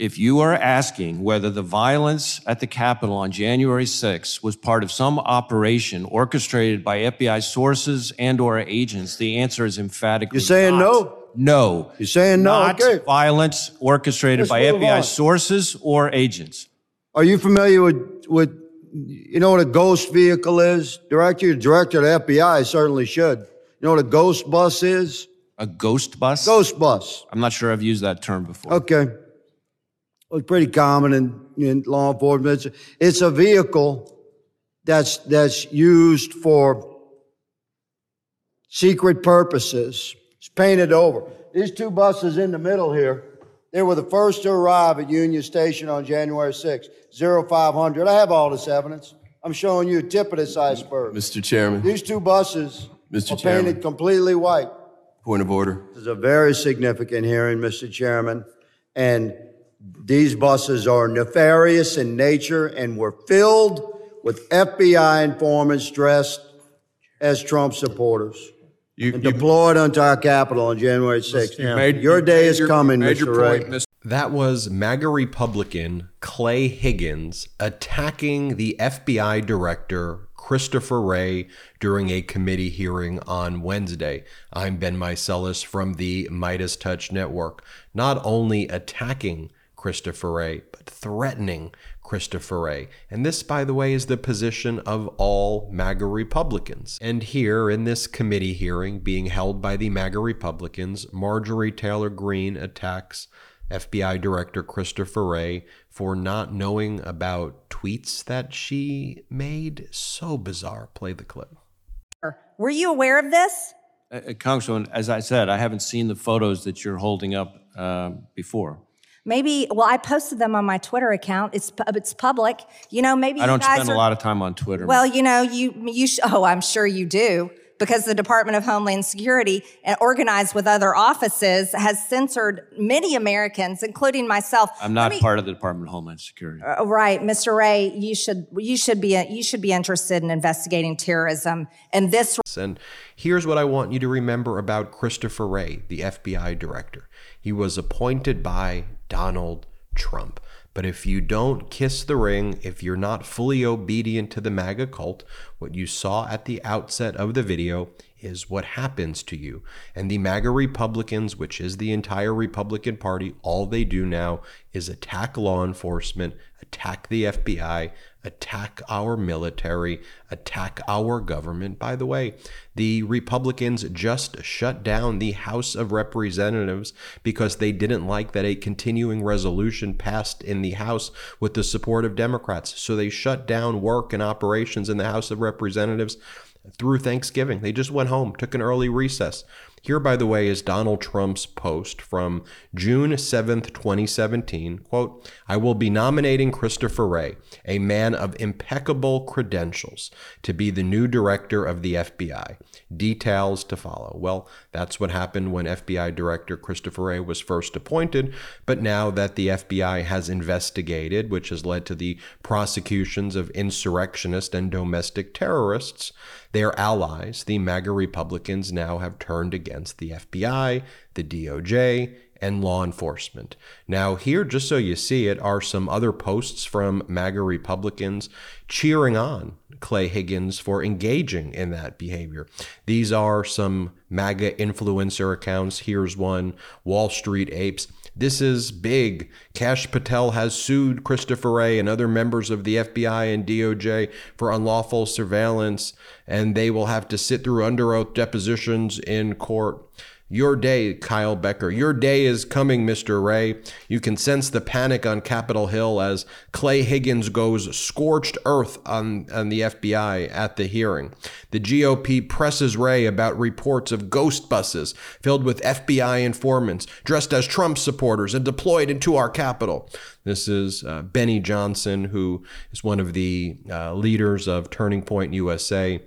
if you are asking whether the violence at the Capitol on January 6th was part of some operation orchestrated by FBI sources and or agents, the answer is emphatically You're saying not. no? No. You're saying no? Not Okay. violence orchestrated Let's by FBI on. sources or agents. Are you familiar with, with, you know what a ghost vehicle is? Director, director of the FBI, certainly should. You know what a ghost bus is? A ghost bus? Ghost bus. I'm not sure I've used that term before. Okay. It's pretty common in, in law enforcement. It's, it's a vehicle that's, that's used for secret purposes. It's painted over. These two buses in the middle here, they were the first to arrive at Union Station on January 6th, 0500. I have all this evidence. I'm showing you a tip of this iceberg. Mr. Chairman, These two buses Mr. are Chairman. painted completely white. point of order. This is a very significant hearing, Mr. Chairman, and these buses are nefarious in nature and were filled with FBI informants dressed as Trump supporters You, and you- deployed onto our Capitol on January 6th. you made- Your you day made is your- coming, you made Mr. Wray. point, Mr. That was MAGA Republican Clay Higgins attacking the FBI director Christopher Wray during a committee hearing on Wednesday. I'm Ben Meiselas from the MeidasTouch Network. Not only attacking Christopher Wray, but threatening Christopher Wray. And this, by the way, is the position of all MAGA Republicans. And here in this committee hearing being held by the MAGA Republicans, Marjorie Taylor Greene attacks FBI Director Christopher Wray for not knowing about tweets that she made. So bizarre. Play the clip. Were you aware of this? Uh, uh, Congresswoman, as I said, I haven't seen the photos that you're holding up uh, before. Maybe, well, I posted them on my Twitter account. It's it's public. You know, maybe I don't spend are, a lot of time on Twitter. Well, you know, you you sh- oh, I'm sure you do because the Department of Homeland Security, uh, organized with other offices, has censored many Americans, including myself. I'm not part of the Department of Homeland Security. Oh, right, Mr. Wray, you should you should be you should be interested in investigating terrorism, and this And here's what I want you to remember about Christopher Wray, the FBI director. He was appointed by Donald Trump. But if you don't kiss the ring, if you're not fully obedient to the MAGA cult, what you saw at the outset of the video is what happens to you. And the MAGA Republicans, which is the entire Republican Party, all they do now is attack law enforcement, attack the FBI, attack our military, attack our government. By the way, the Republicans just shut down the House of Representatives because they didn't like that a continuing resolution passed in the House with the support of Democrats. So they shut down work and operations in the House of Representatives through Thanksgiving. They just went home, took an early recess. Here, by the way, is Donald Trump's post from June 7th, 2017. Quote, I will be nominating Christopher Wray, a man of impeccable credentials, to be the new director of the FBI. Details to follow. Well, that's what happened when FBI Director Christopher Wray was first appointed, but now that the FBI has investigated, which has led to the prosecutions of insurrectionists and domestic terrorists, their allies, the MAGA Republicans, now have turned against the FBI, the DOJ, and law enforcement. Now, here, just so you see it, are some other posts from MAGA Republicans cheering on Clay Higgins for engaging in that behavior. These are some MAGA influencer accounts. Here's one Wall Street Apes. This is big. Kash Patel has sued Christopher Wray and other members of the FBI and DOJ for unlawful surveillance, and they will have to sit through under oath depositions in court. Your day, Kyle Becker. Your day is coming, Mr. Wray. You can sense the panic on Capitol Hill as Clay Higgins goes scorched earth on, on the FBI at the hearing. The GOP presses Wray about reports of ghost buses filled with FBI informants dressed as Trump supporters and deployed into our Capitol. This is uh, Benny Johnson, who is one of the uh, leaders of Turning Point USA.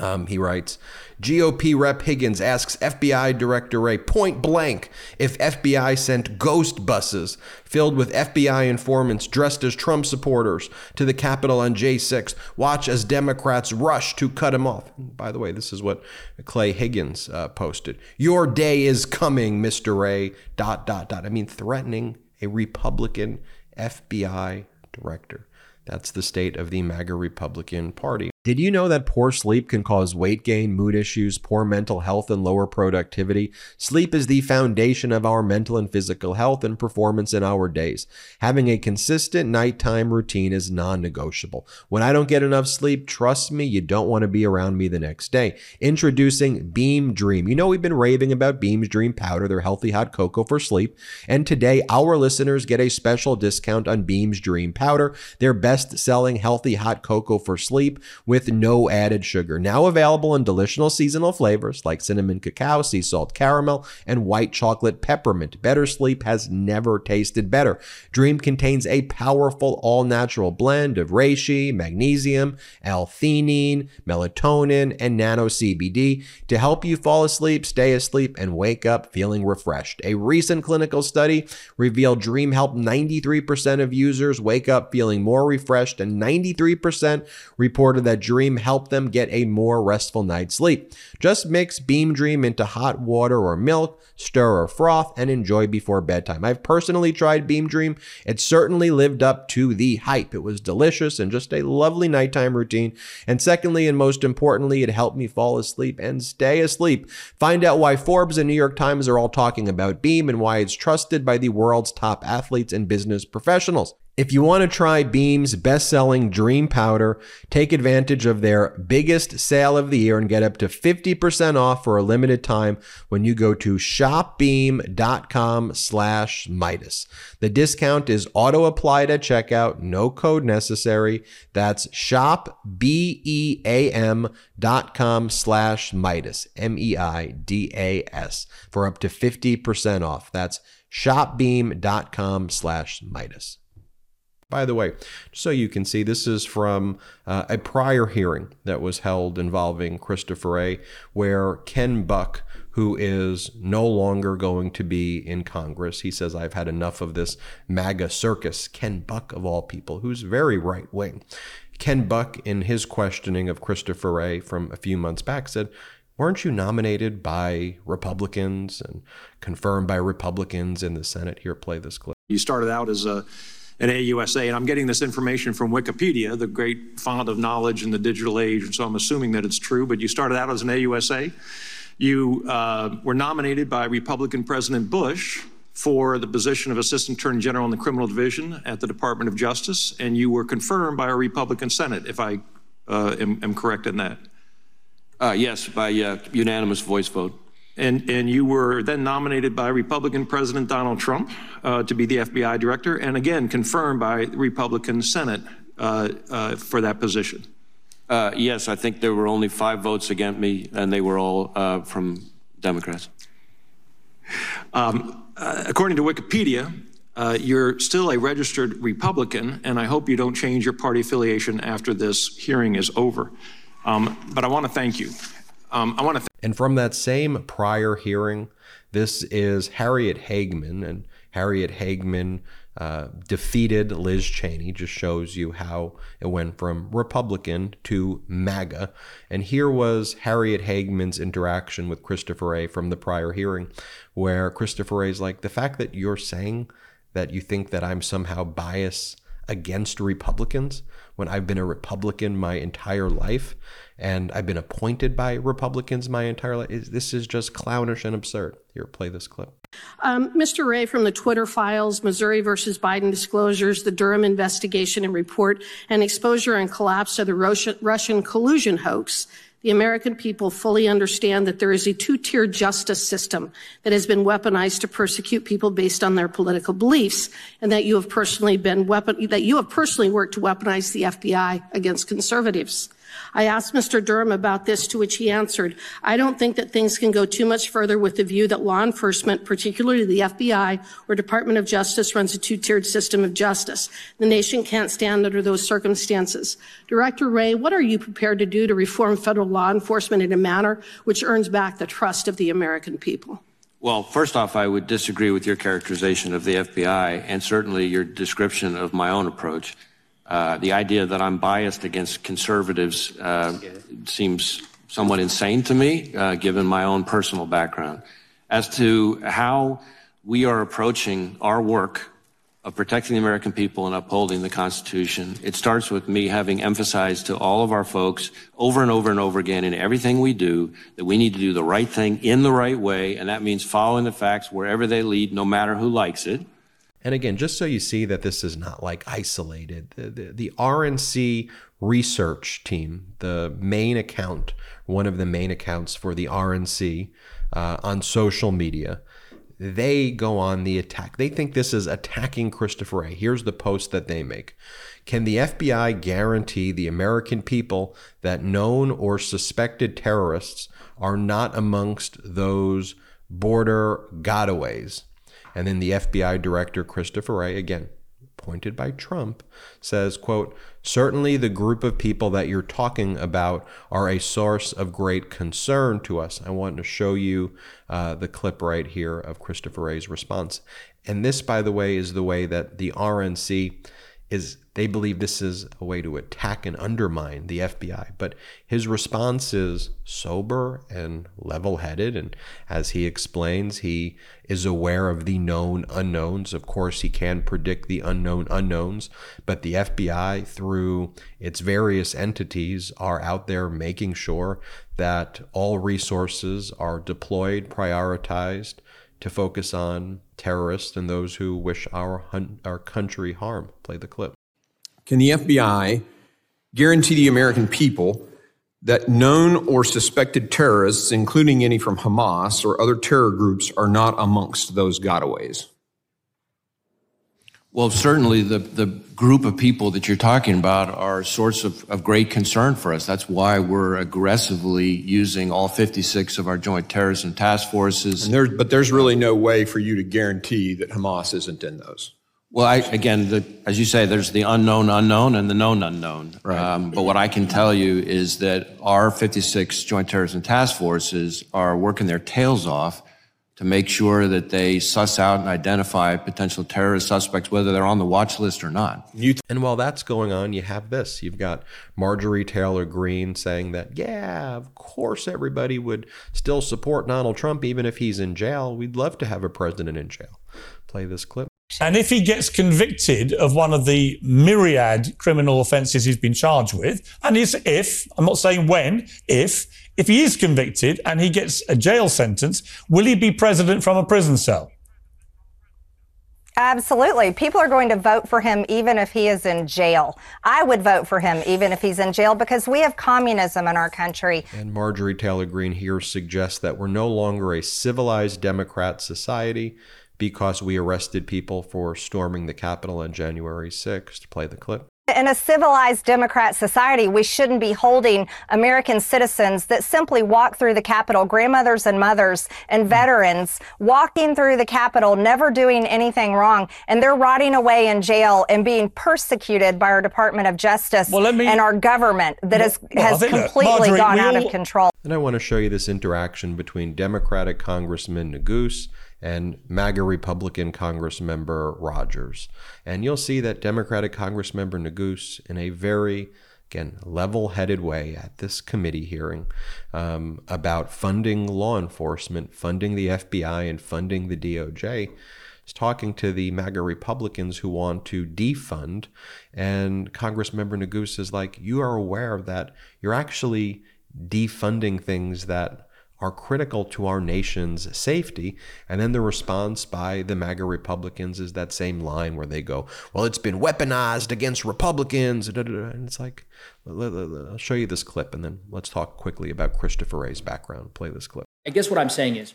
Um, he writes GOP Rep Higgins asks FBI Director Wray point blank if FBI sent ghost buses filled with FBI informants dressed as Trump supporters to the Capitol on J6. Watch as Democrats rush to cut him off. By the way, this is what Clay Higgins uh, posted. Your day is coming, Mr. Wray. Dot, dot, dot. I mean, threatening a Republican FBI director. That's the state of the MAGA Republican Party. Did you know that poor sleep can cause weight gain, mood issues, poor mental health, and lower productivity? Sleep is the foundation of our mental and physical health and performance in our days. Having a consistent nighttime routine is non negotiable. When I don't get enough sleep, trust me, you don't want to be around me the next day. Introducing Beam Dream. You know, we've been raving about Beam's Dream Powder, their healthy hot cocoa for sleep. And today, our listeners get a special discount on Beam's Dream Powder, their best selling healthy hot cocoa for sleep with with no added sugar. Now available in deliciousul seasonal flavors like cinnamon cacao, sea salt caramel, and white chocolate peppermint. Better sleep has never tasted better. Dream contains a powerful all natural blend of reishi, magnesium, L-theanine, melatonin, and nano CBD to help you fall asleep, stay asleep, and wake up feeling refreshed. A recent clinical study revealed Dream helped 93% of users wake up feeling more refreshed, and 93% reported that Dream help them get a more restful night's sleep. Just mix Beam Dream into hot water or milk, stir or froth, and enjoy before bedtime. I've personally tried Beam Dream. It certainly lived up to the hype. It was delicious and just a lovely nighttime routine. And secondly, and most importantly, it helped me fall asleep and stay asleep. Find out why Forbes and New York Times are all talking about Beam and why it's trusted by the world's top athletes and business professionals. If you want to try Beam's best selling Dream Powder, take advantage of their biggest sale of the year and get up to 50% off for a limited time when you go to shopbeam.com slash Meidas. The discount is auto applied at checkout, no code necessary. That's shopbeam.com slash Meidas, M E I D A S, for up to 50% off. That's shopbeam.com slash Meidas. By the way, so you can see, this is from uh, a prior hearing that was held involving Christopher Wray, where Ken Buck, who is no longer going to be in Congress, he says, I've had enough of this MAGA circus. Ken Buck, of all people, who's very right wing. Ken Buck, in his questioning of Christopher Wray from a few months back, said, Weren't you nominated by Republicans and confirmed by Republicans in the Senate? Here, play this clip. You started out as a at AUSA, and I'm getting this information from Wikipedia, the great font of knowledge in the digital age, and so I'm assuming that it's true, but you started out as an AUSA. You uh, were nominated by Republican President Bush for the position of Assistant Attorney General in the Criminal Division at the Department of Justice, and you were confirmed by a Republican Senate, if I uh, am, am, correct in that. Uh, yes, by uh, unanimous voice vote. And, and you were then nominated by Republican President Donald Trump uh, to be the FBI director, and again confirmed by the Republican Senate uh, uh, for that position. Uh, yes, I think there were only five votes against me, and they were all uh, from Democrats. Um, uh, according to Wikipedia, you're still a registered Republican, and I hope you don't change your party affiliation after this hearing is over. Um, but I want to thank you. Um, I want to. And from that same prior hearing, this is Harriet Hageman, and Harriet Hageman uh, defeated Liz Cheney. Just shows you how it went from Republican to MAGA. And here was Harriet Hageman's interaction with Christopher Wray from the prior hearing, where Christopher Wray is like, the fact that you're saying that you think that I'm somehow biased against Republicans when I've been a Republican my entire life and I've been appointed by Republicans my entire life. This is just clownish and absurd. Here, play this clip. Um, Mr. Wray, from the Twitter files, Missouri versus Biden disclosures, the Durham investigation and report, and exposure and collapse of the Russian collusion hoax, the American people fully understand that there is a two-tier justice system that has been weaponized to persecute people based on their political beliefs, and that you have personally been weapon that you have personally worked to weaponize the FBI against conservatives. I asked Mr. Durham about this, to which he answered, I don't think that things can go too much further with the view that law enforcement, particularly the FBI or Department of Justice, runs a two-tiered system of justice. The nation can't stand under those circumstances. Director Wray, what are you prepared to do to reform federal law enforcement in a manner which earns back the trust of the American people? Well, first off, I would disagree with your characterization of the FBI and certainly your description of my own approach. Uh, the idea that I'm biased against conservatives uh, seems somewhat insane to me, uh, given my own personal background. As to how we are approaching our work of protecting the American people and upholding the Constitution. It starts with me having emphasized to all of our folks over and over and over again in everything we do that we need to do the right thing in the right way, and that means following the facts wherever they lead, no matter who likes it. And again, just so you see that this is not like isolated, the, the, the, RNC research team, the main account, one of the main accounts for the RNC uh, on social media, they go on the attack. They think this is attacking Christopher Wray. Here's the post that they make. Can the FBI guarantee the American people that known or suspected terrorists are not amongst those border gotaways? And then the FBI director, Christopher Wray, again, appointed by Trump, says, quote, certainly the group of people that you're talking about are a source of great concern to us. I want to show you uh, the clip right here of Christopher Wray's response. And this, by the way, is the way that the RNC is they believe this is a way to attack and undermine the FBI. But his response is sober and level headed. And as he explains, he is aware of the known unknowns. Of course, he can predict the unknown unknowns, but the FBI, through its various entities, are out there making sure that all resources are deployed, prioritized to focus on terrorists and those who wish our, our country harm. Play the clip. Can the FBI guarantee the American people that known or suspected terrorists, including any from Hamas or other terror groups, are not amongst those gotaways? Well, certainly the, the group of people that you're talking about are a source of, of great concern for us. That's why we're aggressively using all 56 of our joint terrorism task forces. And there, but there's really no way for you to guarantee that Hamas isn't in those. Well, I, again, the, as you say, there's the unknown unknown and the known unknown. Right. Um, but what I can tell you is that our 56 Joint Terrorism Task Forces are working their tails off to make sure that they suss out and identify potential terrorist suspects, whether they're on the watch list or not. And while that's going on, you have this. You've got Marjorie Taylor Greene saying that, yeah, of course, everybody would still support Donald Trump even if he's in jail. We'd love to have a president in jail. Play this clip. And if he gets convicted of one of the myriad criminal offences he's been charged with, and is if, I'm not saying when, if, if he is convicted and he gets a jail sentence, will he be president from a prison cell? Absolutely. People are going to vote for him even if he is in jail. I would vote for him even if he's in jail because we have communism in our country. And Marjorie Taylor Greene here suggests that we're no longer a civilized Democrat society because we arrested people for storming the Capitol on January 6th. Play the clip. In a civilized Democrat society, we shouldn't be holding American citizens that simply walk through the Capitol, grandmothers and mothers and hmm. veterans walking through the Capitol, never doing anything wrong, and they're rotting away in jail and being persecuted by our Department of Justice well, me, and our government that well, is, has well, completely Marjorie, gone out all, of control. And I want to show you this interaction between Democratic Congressman Neguse and MAGA Republican Congress member Rogers. And you'll see that Democratic Congress member Neguse, in a very again, level headed way at this committee hearing um, about funding law enforcement, funding the FBI, and funding the DOJ. Is talking to the MAGA Republicans who want to defund. And Congressmember Neguse is like, You are aware that you're actually defunding things that are critical to our nation's safety. And then the response by the MAGA Republicans is that same line where they go, well, it's been weaponized against Republicans. And it's like, I'll show you this clip and then let's talk quickly about Christopher Wray's background. Play this clip. I guess what I'm saying is,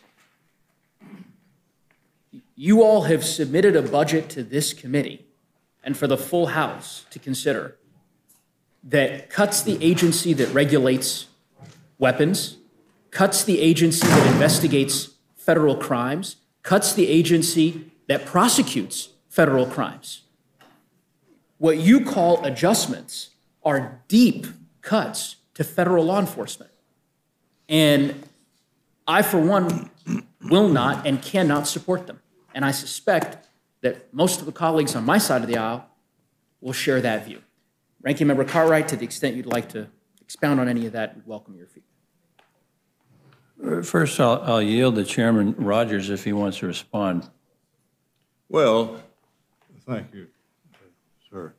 you all have submitted a budget to this committee and for the full House to consider that cuts the agency that regulates weapons cuts the agency that investigates federal crimes, cuts the agency that prosecutes federal crimes. What you call adjustments are deep cuts to federal law enforcement. And I, for one, will not and cannot support them. And I suspect that most of the colleagues on my side of the aisle will share that view. Ranking Member Cartwright, to the extent you'd like to expound on any of that, we welcome your feedback. First, I'll, I'll yield to Chairman Rogers if he wants to respond. Well, Thank you, sir.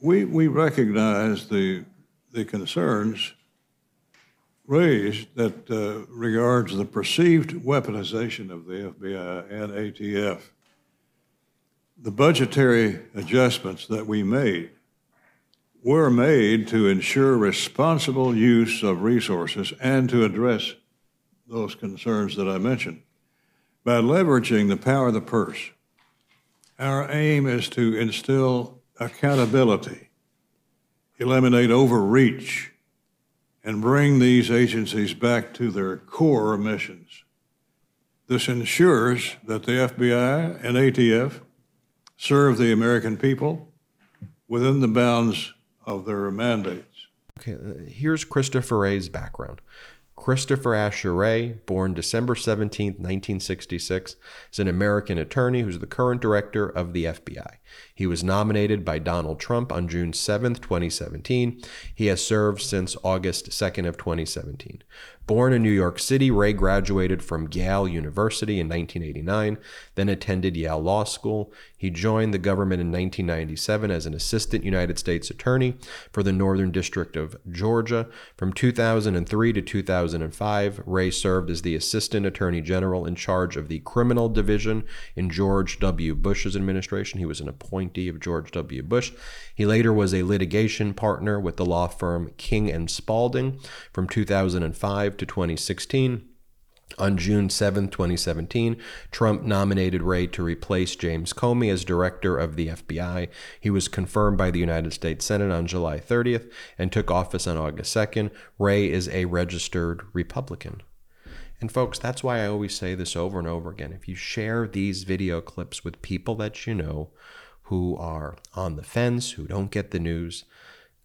We, we recognize the, the concerns raised that uh, regards the perceived weaponization of the FBI and ATF. The budgetary adjustments that we made were made to ensure responsible use of resources and to address those concerns that I mentioned. By leveraging the power of the purse, our aim is to instill accountability, eliminate overreach, and bring these agencies back to their core missions. This ensures that the FBI and ATF serve the American people within the bounds of their mandates. Okay, uh, here's Christopher Wray's background. Christopher Asher Wray, born December 17, 1966, is an American attorney who's the current director of the FBI. He was nominated by Donald Trump on June 7, 2017. He has served since August 2nd of 2017. Born in New York City, Wray graduated from Yale University in 1989, then attended Yale Law School. He joined the government in 1997 as an assistant United States attorney for the Northern District of Georgia. From 2003 to 2005, Wray served as the assistant attorney general in charge of the criminal division in George W. Bush's administration. He was an appointee of George W. Bush. He later was a litigation partner with the law firm King and Spalding from 2005 to 2016. On June 7, 2017, Trump nominated Wray to replace James Comey as director of the FBI. He was confirmed by the United States Senate on July 30th and took office on August 2nd. Wray is a registered Republican. And folks, that's why I always say this over and over again. If you share these video clips with people that you know who are on the fence, who don't get the news,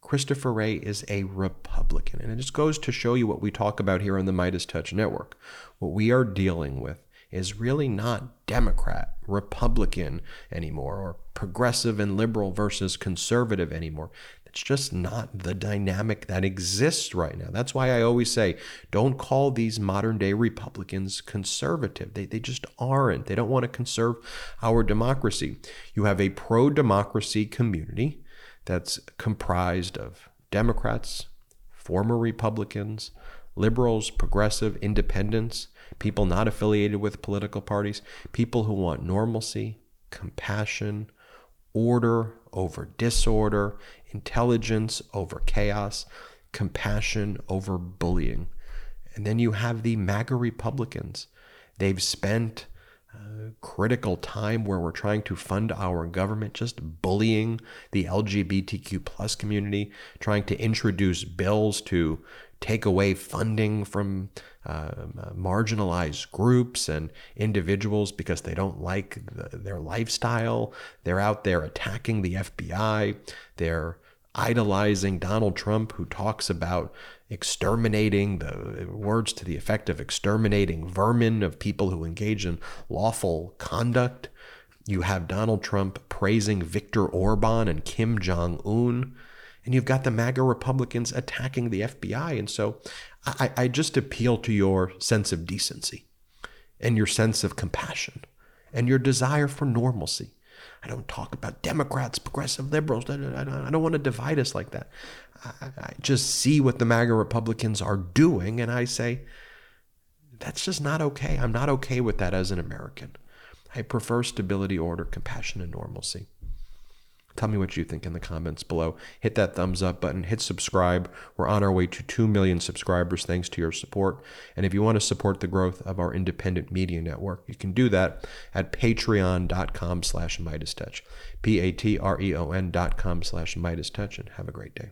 Christopher Wray is a Republican. And it just goes to show you what we talk about here on the MeidasTouch Network. What we are dealing with is really not Democrat, Republican anymore, or progressive and liberal versus conservative anymore. It's just not the dynamic that exists right now. That's why I always say don't call these modern day Republicans conservative. They, they just aren't. They don't want to conserve our democracy. You have a pro democracy community that's comprised of Democrats, former Republicans, liberals, progressive, independents, people not affiliated with political parties, people who want normalcy, compassion, order over disorder, intelligence over chaos, compassion over bullying. And then you have the MAGA Republicans. They've spent critical time where we're trying to fund our government just bullying the lgbtq plus community trying to introduce bills to take away funding from uh, marginalized groups and individuals because they don't like the, their lifestyle. They're out there attacking the fbi they're idolizing Donald Trump, who talks about exterminating the words to the effect of exterminating vermin of people who engage in lawful conduct. You have Donald Trump praising Viktor Orban and Kim Jong un. And you've got the MAGA Republicans attacking the FBI. And so I, I just appeal to your sense of decency and your sense of compassion and your desire for normalcy. I don't talk about Democrats, progressive liberals. I don't want to divide us like that. I just see what the MAGA Republicans are doing, and I say, that's just not okay. I'm not okay with that as an American. I prefer stability, order, compassion, and normalcy. Tell me what you think in the comments below. Hit that thumbs up button, hit subscribe. We're on our way to 2 million subscribers thanks to your support. And if you want to support the growth of our independent media network, you can do that at patreon.com slash MeidasTouch. P-A-T-R-E-O-N dot com slash MeidasTouch And have a great day.